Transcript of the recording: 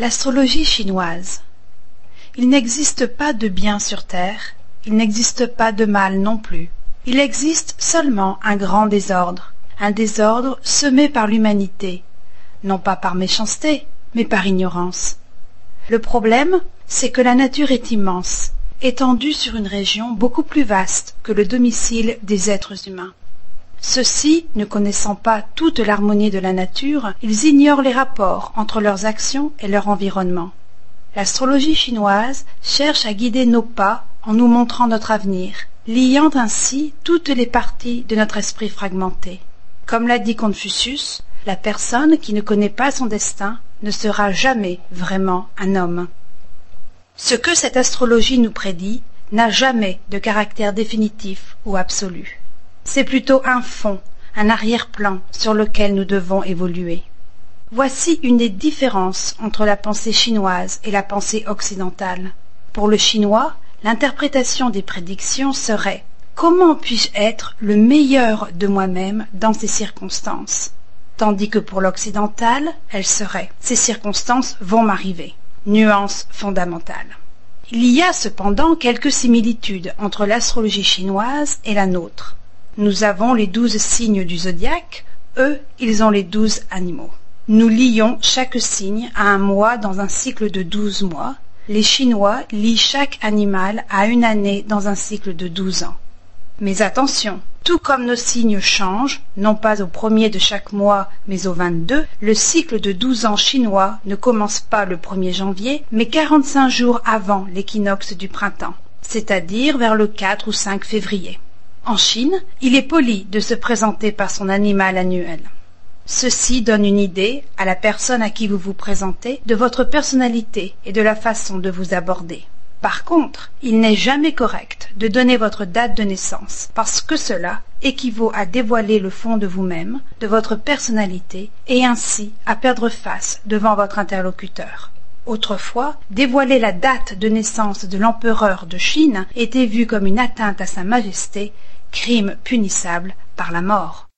L'astrologie chinoise. Il n'existe pas de bien sur terre, il n'existe pas de mal non plus. Il existe seulement un grand désordre, un désordre semé par l'humanité, non pas par méchanceté, mais par ignorance. Le problème, c'est que la nature est immense, étendue sur une région beaucoup plus vaste que le domicile des êtres humains. Ceux-ci, ne connaissant pas toute l'harmonie de la nature, ils ignorent les rapports entre leurs actions et leur environnement. L'astrologie chinoise cherche à guider nos pas en nous montrant notre avenir, liant ainsi toutes les parties de notre esprit fragmenté. Comme l'a dit Confucius, la personne qui ne connaît pas son destin ne sera jamais vraiment un homme. Ce que cette astrologie nous prédit n'a jamais de caractère définitif ou absolu c'est plutôt un fond, un arrière-plan sur lequel nous devons évoluer. Voici une des différences entre la pensée chinoise et la pensée occidentale. Pour le chinois, l'interprétation des prédictions serait Comment puis-je être le meilleur de moi-même dans ces circonstances? Tandis que pour l'occidental, elle serait Ces circonstances vont m'arriver. Nuance fondamentale. Il y a cependant quelques similitudes entre l'astrologie chinoise et la nôtre. Nous avons les douze signes du zodiaque, eux, ils ont les douze animaux. Nous lions chaque signe à un mois dans un cycle de douze mois. Les Chinois lient chaque animal à une année dans un cycle de douze ans. Mais attention, tout comme nos signes changent, non pas au premier de chaque mois, mais au 22, le cycle de douze ans chinois ne commence pas le 1er janvier, mais quarante-cinq jours avant l'équinoxe du printemps, c'est-à-dire vers le 4 ou 5 février. En Chine, il est poli de se présenter par son animal annuel. Ceci donne une idée, à la personne à qui vous vous présentez, de votre personnalité et de la façon de vous aborder. Par contre, il n'est jamais correct de donner votre date de naissance, parce que cela équivaut à dévoiler le fond de vous-même, de votre personnalité, et ainsi à perdre face devant votre interlocuteur. Autrefois, dévoiler la date de naissance de l'empereur de Chine était vu comme une atteinte à sa majesté crime punissable par la mort.